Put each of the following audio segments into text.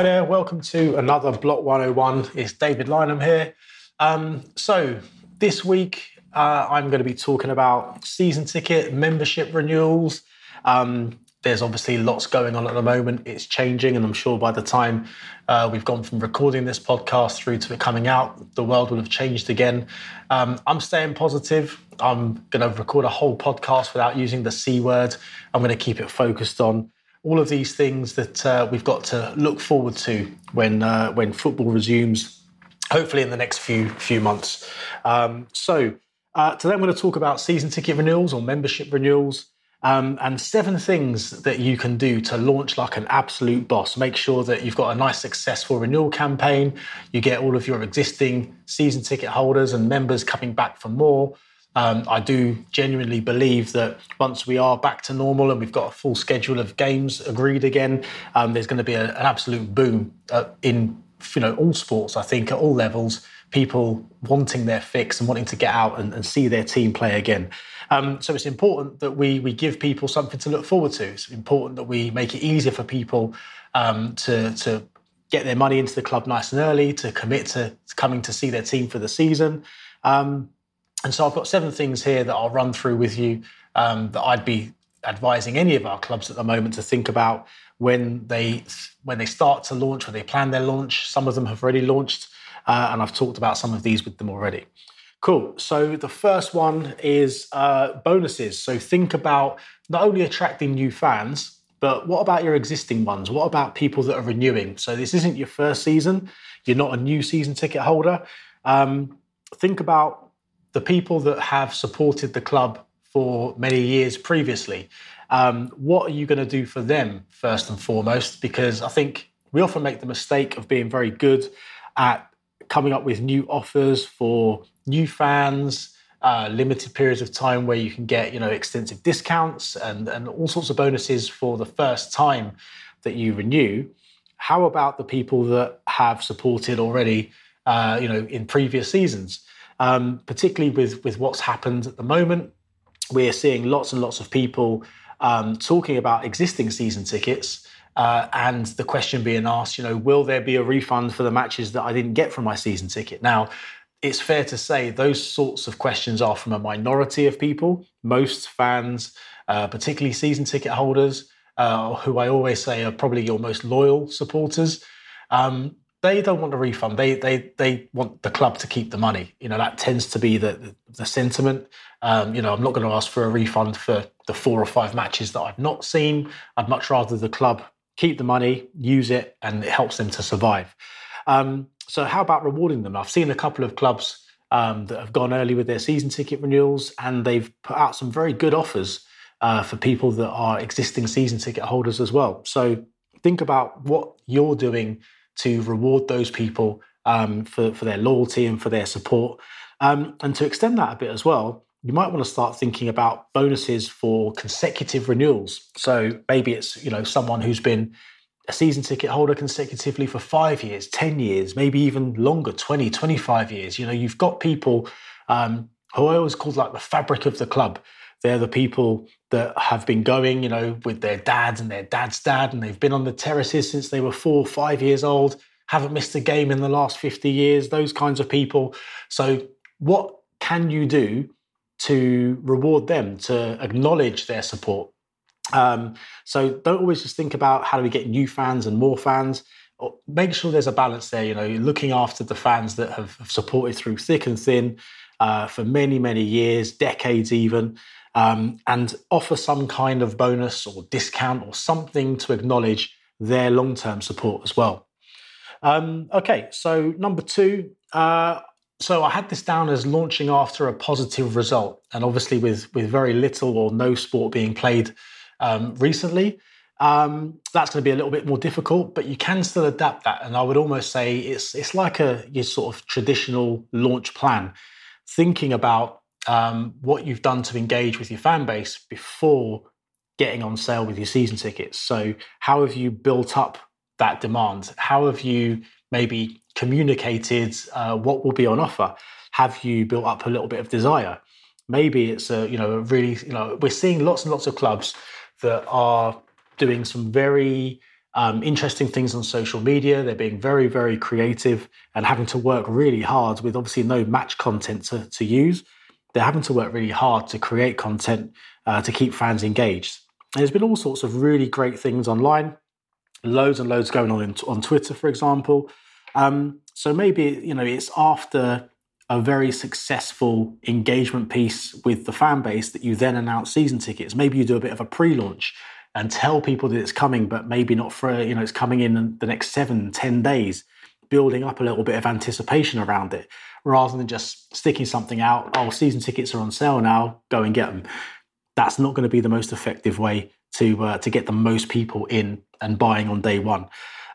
Hi there, welcome to another Block 101. It's David Lynham here. Um, so, this week uh, I'm going to be talking about season ticket membership renewals. Um, there's obviously lots going on at the moment. It's changing, and I'm sure by the time uh, we've gone from recording this podcast through to it coming out, the world will have changed again. Um, I'm staying positive. I'm going to record a whole podcast without using the C word. I'm going to keep it focused on all of these things that uh, we've got to look forward to when uh, when football resumes, hopefully in the next few few months. Um, so uh, today I'm going to talk about season ticket renewals or membership renewals. Um, and seven things that you can do to launch like an absolute boss. Make sure that you've got a nice, successful renewal campaign. You get all of your existing season ticket holders and members coming back for more. Um, I do genuinely believe that once we are back to normal and we've got a full schedule of games agreed again, um, there's going to be a, an absolute boom uh, in you know all sports. I think at all levels, people wanting their fix and wanting to get out and, and see their team play again. Um, so it's important that we we give people something to look forward to. It's important that we make it easier for people um, to to get their money into the club nice and early, to commit to coming to see their team for the season. Um, and so I've got seven things here that I'll run through with you um, that I'd be advising any of our clubs at the moment to think about when they when they start to launch, when they plan their launch. Some of them have already launched, uh, and I've talked about some of these with them already. Cool. So the first one is uh, bonuses. So think about not only attracting new fans, but what about your existing ones? What about people that are renewing? So this isn't your first season. You're not a new season ticket holder. Um, think about the people that have supported the club for many years previously. Um, what are you going to do for them first and foremost? Because I think we often make the mistake of being very good at coming up with new offers for new fans, uh, limited periods of time where you can get you know extensive discounts and and all sorts of bonuses for the first time that you renew. How about the people that have supported already, uh, you know, in previous seasons? Um, particularly with with what's happened at the moment. We're seeing lots and lots of people um, talking about existing season tickets. Uh, and the question being asked, you know, will there be a refund for the matches that I didn't get from my season ticket? Now, it's fair to say those sorts of questions are from a minority of people. Most fans, uh, particularly season ticket holders, uh, who I always say are probably your most loyal supporters, um, they don't want a refund. They they they want the club to keep the money. You know that tends to be the the, sentiment. Um, you know, I'm not going to ask for a refund for the four or five matches that I've not seen. I'd much rather the club keep the money, use it, and it helps them to survive. Um, so, how about rewarding them? I've seen a couple of clubs um, that have gone early with their season ticket renewals, and they've put out some very good offers uh, for people that are existing season ticket holders as well. So, think about what you're doing to reward those people um, for, for their loyalty and for their support. Um, and to extend that a bit as well, you might want to start thinking about bonuses for consecutive renewals. So maybe it's you know someone who's been a season ticket holder consecutively for five years, 10 years, maybe even longer, 20, 25 years. You know, you've got people um, who I always call like the fabric of the club. They're the people that have been going, you know, with their dads and their dad's dad, and they've been on the terraces since they were four, five years old, haven't missed a game in the last 50 years, those kinds of people. So, what can you do to reward them, to acknowledge their support? Um, so, don't always just think about how do we get new fans and more fans. Make sure there's a balance there. You know, looking after the fans that have supported through thick and thin uh, for many, many years, decades even um, and offer some kind of bonus or discount or something to acknowledge their long term support as well. Um, okay, so number two. Uh, so I had this down as launching after a positive result, and obviously with with very little or no sport being played um, recently, um, that's going to be a little bit more difficult. But you can still adapt that, and I would almost say it's it's like a your sort of traditional launch plan, thinking about um, what you've done to engage with your fan base before getting on sale with your season tickets. So, how have you built up that demand? How have you maybe communicated uh, what will be on offer? Have you built up a little bit of desire? Maybe it's a you know a really you know we're seeing lots and lots of clubs that are doing some very um, interesting things on social media. They're being very, very creative and having to work really hard with obviously no match content to, to use. They're having to work really hard to create content uh, to keep fans engaged. And there's been all sorts of really great things online, loads and loads going on in, on Twitter, for example. Um, so maybe you know it's after a very successful engagement piece with the fan base that you then announce season tickets. Maybe you do a bit of a pre-launch and tell people that it's coming, but maybe not for, you know, it's coming in the next seven, ten days, building up a little bit of anticipation around it rather than just sticking something out. Oh, season tickets are on sale now, go and get them. That's not going to be the most effective way to uh, to get the most people in and buying on day one.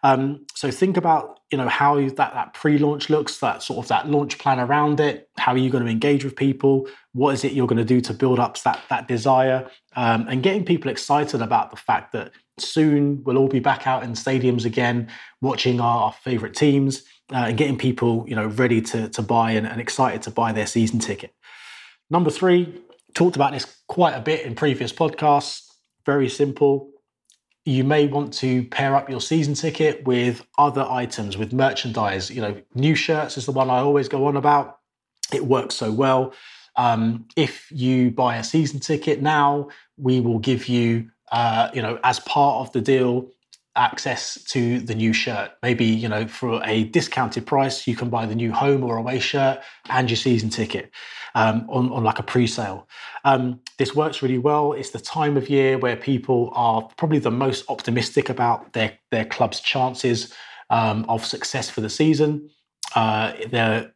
Um, so think about you know how that that pre-launch looks, that sort of that launch plan around it. How are you going to engage with people? What is it you're going to do to build up that that desire um, and getting people excited about the fact that soon we'll all be back out in stadiums again, watching our, our favorite teams uh, and getting people you know ready to to buy and, and excited to buy their season ticket. Number three, talked about this quite a bit in previous podcasts. Very simple you may want to pair up your season ticket with other items, with merchandise. You know, new shirts is the one I always go on about. It works so well. Um, if you buy a season ticket now, we will give you, uh, you know, as part of the deal, access to the new shirt. Maybe, you know, for a discounted price, you can buy the new home or away shirt and your season ticket um, on, on like a pre-sale. Um, this works really well. It's the time of year where people are probably the most optimistic about their, their club's chances um, of success for the season. Uh,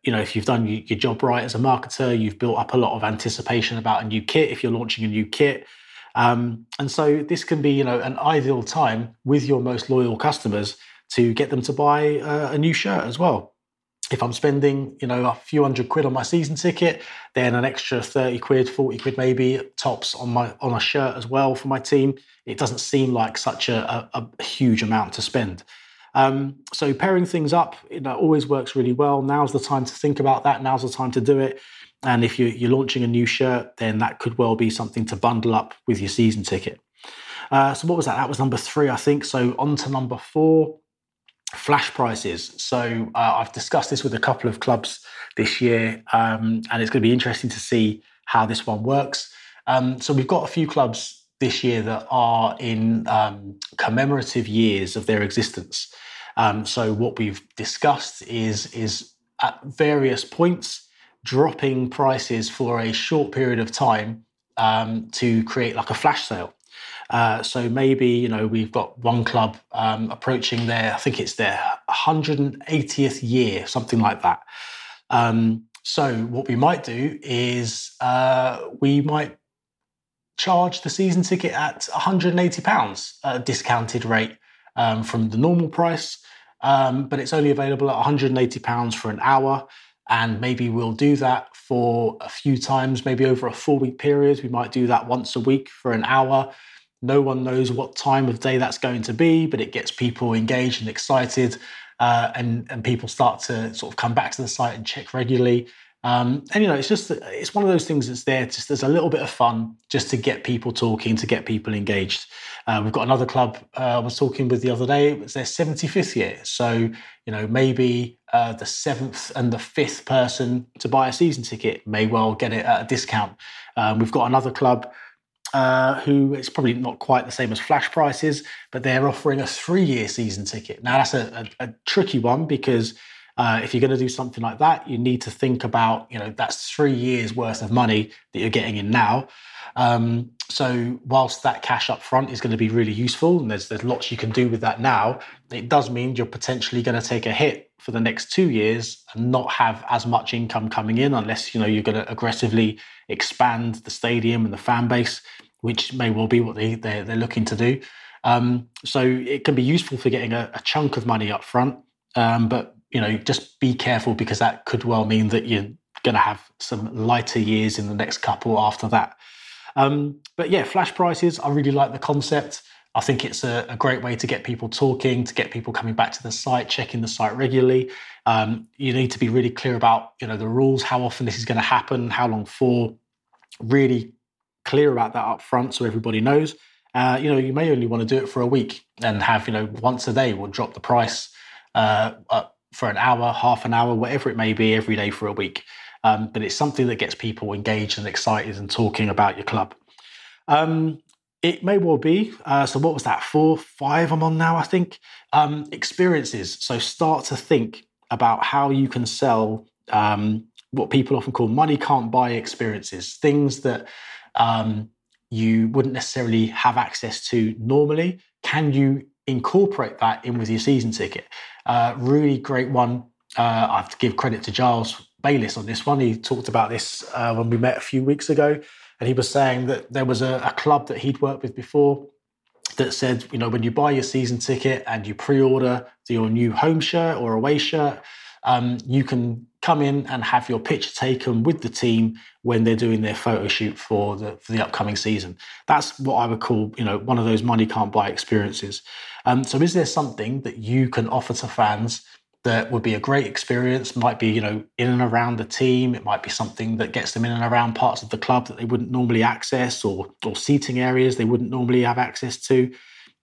you know, if you've done your job right as a marketer, you've built up a lot of anticipation about a new kit. If you're launching a new kit, um, and so this can be, you know, an ideal time with your most loyal customers to get them to buy uh, a new shirt as well. If I'm spending, you know, a few hundred quid on my season ticket, then an extra 30 quid, 40 quid maybe tops on my on a shirt as well for my team. It doesn't seem like such a, a, a huge amount to spend. Um, so pairing things up, you know, always works really well. Now's the time to think about that. Now's the time to do it. And if you're, you're launching a new shirt, then that could well be something to bundle up with your season ticket. Uh, so what was that? That was number three, I think. So on to number four, flash prices. So uh, I've discussed this with a couple of clubs this year, um, and it's going to be interesting to see how this one works. Um, so we've got a few clubs this year that are in um, commemorative years of their existence. Um, so what we've discussed is is at various points dropping prices for a short period of time um, to create like a flash sale. Uh, so maybe you know we've got one club um, approaching their, I think it's their 180th year, something like that. Um, so what we might do is uh, we might charge the season ticket at 180 pounds, a discounted rate um, from the normal price, um, but it's only available at 180 pounds for an hour. And maybe we'll do that for a few times, maybe over a four week period. We might do that once a week for an hour. No one knows what time of day that's going to be, but it gets people engaged and excited. Uh, and, and people start to sort of come back to the site and check regularly. Um, and you know, it's just it's one of those things that's there. Just there's a little bit of fun just to get people talking, to get people engaged. Uh, we've got another club uh, I was talking with the other day. It was their 75th year, so you know maybe uh, the seventh and the fifth person to buy a season ticket may well get it at a discount. Um, we've got another club. Uh, who it's probably not quite the same as flash prices, but they're offering a three-year season ticket. Now that's a, a, a tricky one because uh, if you're going to do something like that, you need to think about, you know, that's three years worth of money that you're getting in now. Um, so whilst that cash up front is going to be really useful, and there's there's lots you can do with that now, it does mean you're potentially going to take a hit for the next two years and not have as much income coming in unless you know you're going to aggressively expand the stadium and the fan base, which may well be what they they're, they're looking to do. Um, so it can be useful for getting a, a chunk of money up front, um, but you know, just be careful because that could well mean that you're going to have some lighter years in the next couple after that. Um, but yeah, flash prices, I really like the concept. I think it's a, a, great way to get people talking, to get people coming back to the site, checking the site regularly. Um, you need to be really clear about, you know, the rules, how often this is going to happen, how long for. Really clear about that up front so everybody knows. Uh, you know, you may only want to do it for a week and have, you know, once a day, we'll drop the price uh, for an hour, half an hour, whatever it may be, every day for a week. Um, but it's something that gets people engaged and excited and talking about your club. Um, it may well be. Uh, so, what was that? Four, five I'm on now, I think. Um, experiences. So, start to think about how you can sell um, what people often call money can't buy experiences, things that um, you wouldn't necessarily have access to normally. Can you incorporate that in with your season ticket? Uh, really great one. Uh, I have to give credit to Giles Bayliss on this one. He talked about this uh, when we met a few weeks ago, and he was saying that there was a, a club that he'd worked with before that said, you know, when you buy your season ticket and you pre-order your new home shirt or away shirt, um, you can come in and have your picture taken with the team when they're doing their photo shoot for the for the upcoming season. That's what I would call, you know, one of those money can't buy experiences. Um, so, is there something that you can offer to fans that would be a great experience? Might be, you know, in and around the team. It might be something that gets them in and around parts of the club that they wouldn't normally access, or or seating areas they wouldn't normally have access to.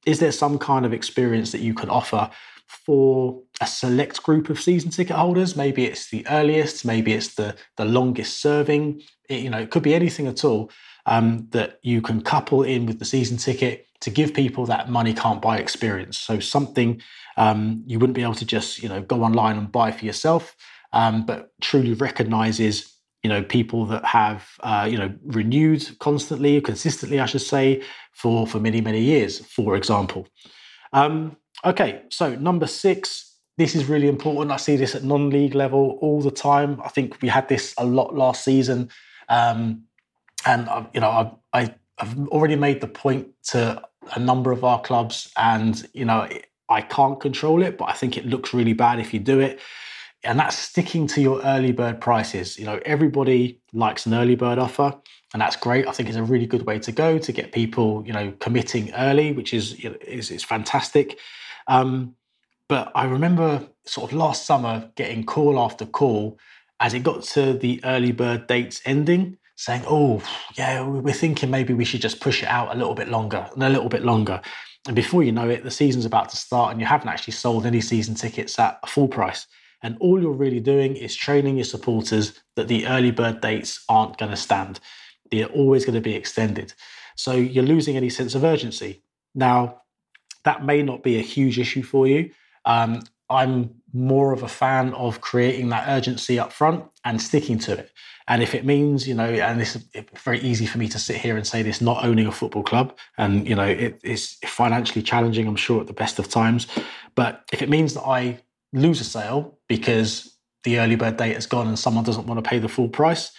Is there some kind of experience that you could offer for a select group of season ticket holders. Maybe it's the earliest, maybe it's the the longest serving. It, you know, it could be anything at all um, that you can couple in with the season ticket to give people that money can't buy experience. So something um, you wouldn't be able to just you know go online and buy for yourself, um, but truly recognizes you know people that have uh, you know renewed constantly, consistently, I should say, for for many many years. For example. Um, Okay, so number six, this is really important. I see this at non-league level all the time. I think we had this a lot last season, um, and uh, you know, I, I, I've already made the point to a number of our clubs, and you know, I can't control it, but I think it looks really bad if you do it. And that's sticking to your early bird prices. You know, everybody likes an early bird offer, and that's great. I think it's a really good way to go to get people, you know, committing early, which is is, is fantastic. Um, but I remember sort of last summer getting call after call as it got to the early bird dates ending, saying, "Oh, yeah, we're thinking maybe we should just push it out a little bit longer and a little bit longer." And before you know it, the season's about to start, and you haven't actually sold any season tickets at a full price. And all you're really doing is training your supporters that the early bird dates aren't going to stand. They're always going to be extended. So you're losing any sense of urgency. Now, that may not be a huge issue for you. Um, I'm more of a fan of creating that urgency up front and sticking to it. And if it means, you know, and this is very easy for me to sit here and say this, not owning a football club, and you know, it is financially challenging, I'm sure, at the best of times. But if it means that I lose a sale because the early bird date has gone and someone doesn't want to pay the full price,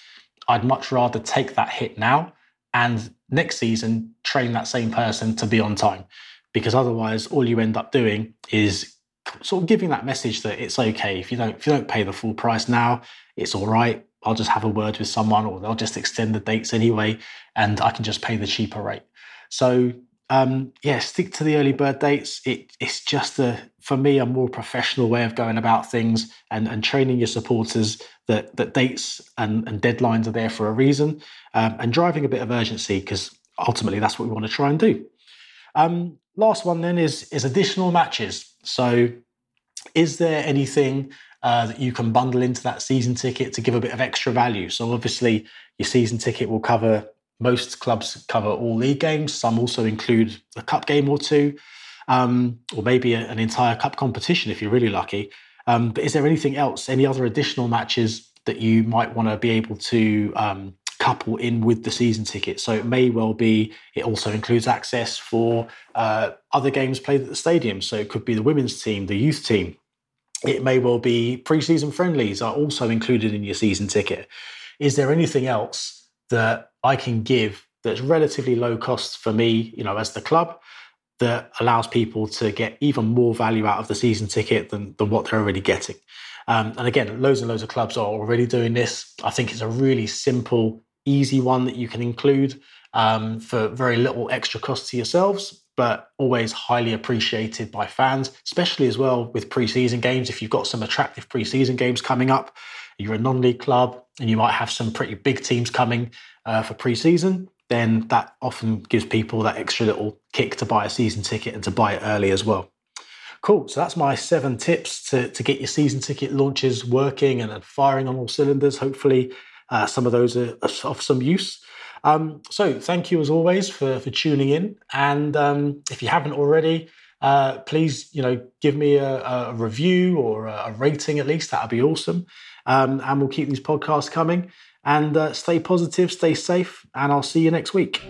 I'd much rather take that hit now and next season train that same person to be on time because otherwise all you end up doing is sort of giving that message that it's okay if you don't if you don't pay the full price now it's all right. I'll just have a word with someone or they'll just extend the dates anyway and i can just pay the cheaper rate. So um, yeah stick to the early bird dates. It, it's just a for me a more professional way of going about things and, and training your supporters that that dates and, and deadlines are there for a reason um, and driving a bit of urgency because ultimately that's what we want to try and do. Um, last one then is is additional matches. So, is there anything uh, that you can bundle into that season ticket to give a bit of extra value? So, obviously, your season ticket will cover most clubs cover all league games. Some also include a cup game or two, um, or maybe a, an entire cup competition if you're really lucky. Um, but is there anything else? Any other additional matches that you might want to be able to um, couple in with the season ticket. So it may well be it also includes access for uh, other games played at the stadium. So it could be the women's team, the youth team. It may well be pre-season friendlies are also included in your season ticket. Is there anything else that I can give that's relatively low cost for me, you know, as the club? that allows people to get even more value out of the season ticket than, than what they're already getting. Um, and again, loads and loads of clubs are already doing this. I think it's a really simple easy one that you can include um, for very little extra cost to yourselves, but always highly appreciated by fans, especially as well with preseason games. If you've got some attractive preseason games coming up, you're a non league club and you might have some pretty big teams coming uh, for preseason, then that often gives people that extra little kick to buy a season ticket and to buy it early as well. Cool. So that's my seven tips to, to get your season ticket launches working and firing on all cylinders. Hopefully, uh, some of those are of some use. Um, so thank you as always for, for tuning in. And um, if you haven't already, uh, please, you know, give me a, a review or a, rating at least. That would be awesome. Um, and we'll keep these podcasts coming. And uh, stay positive, stay safe, and I'll see you next week.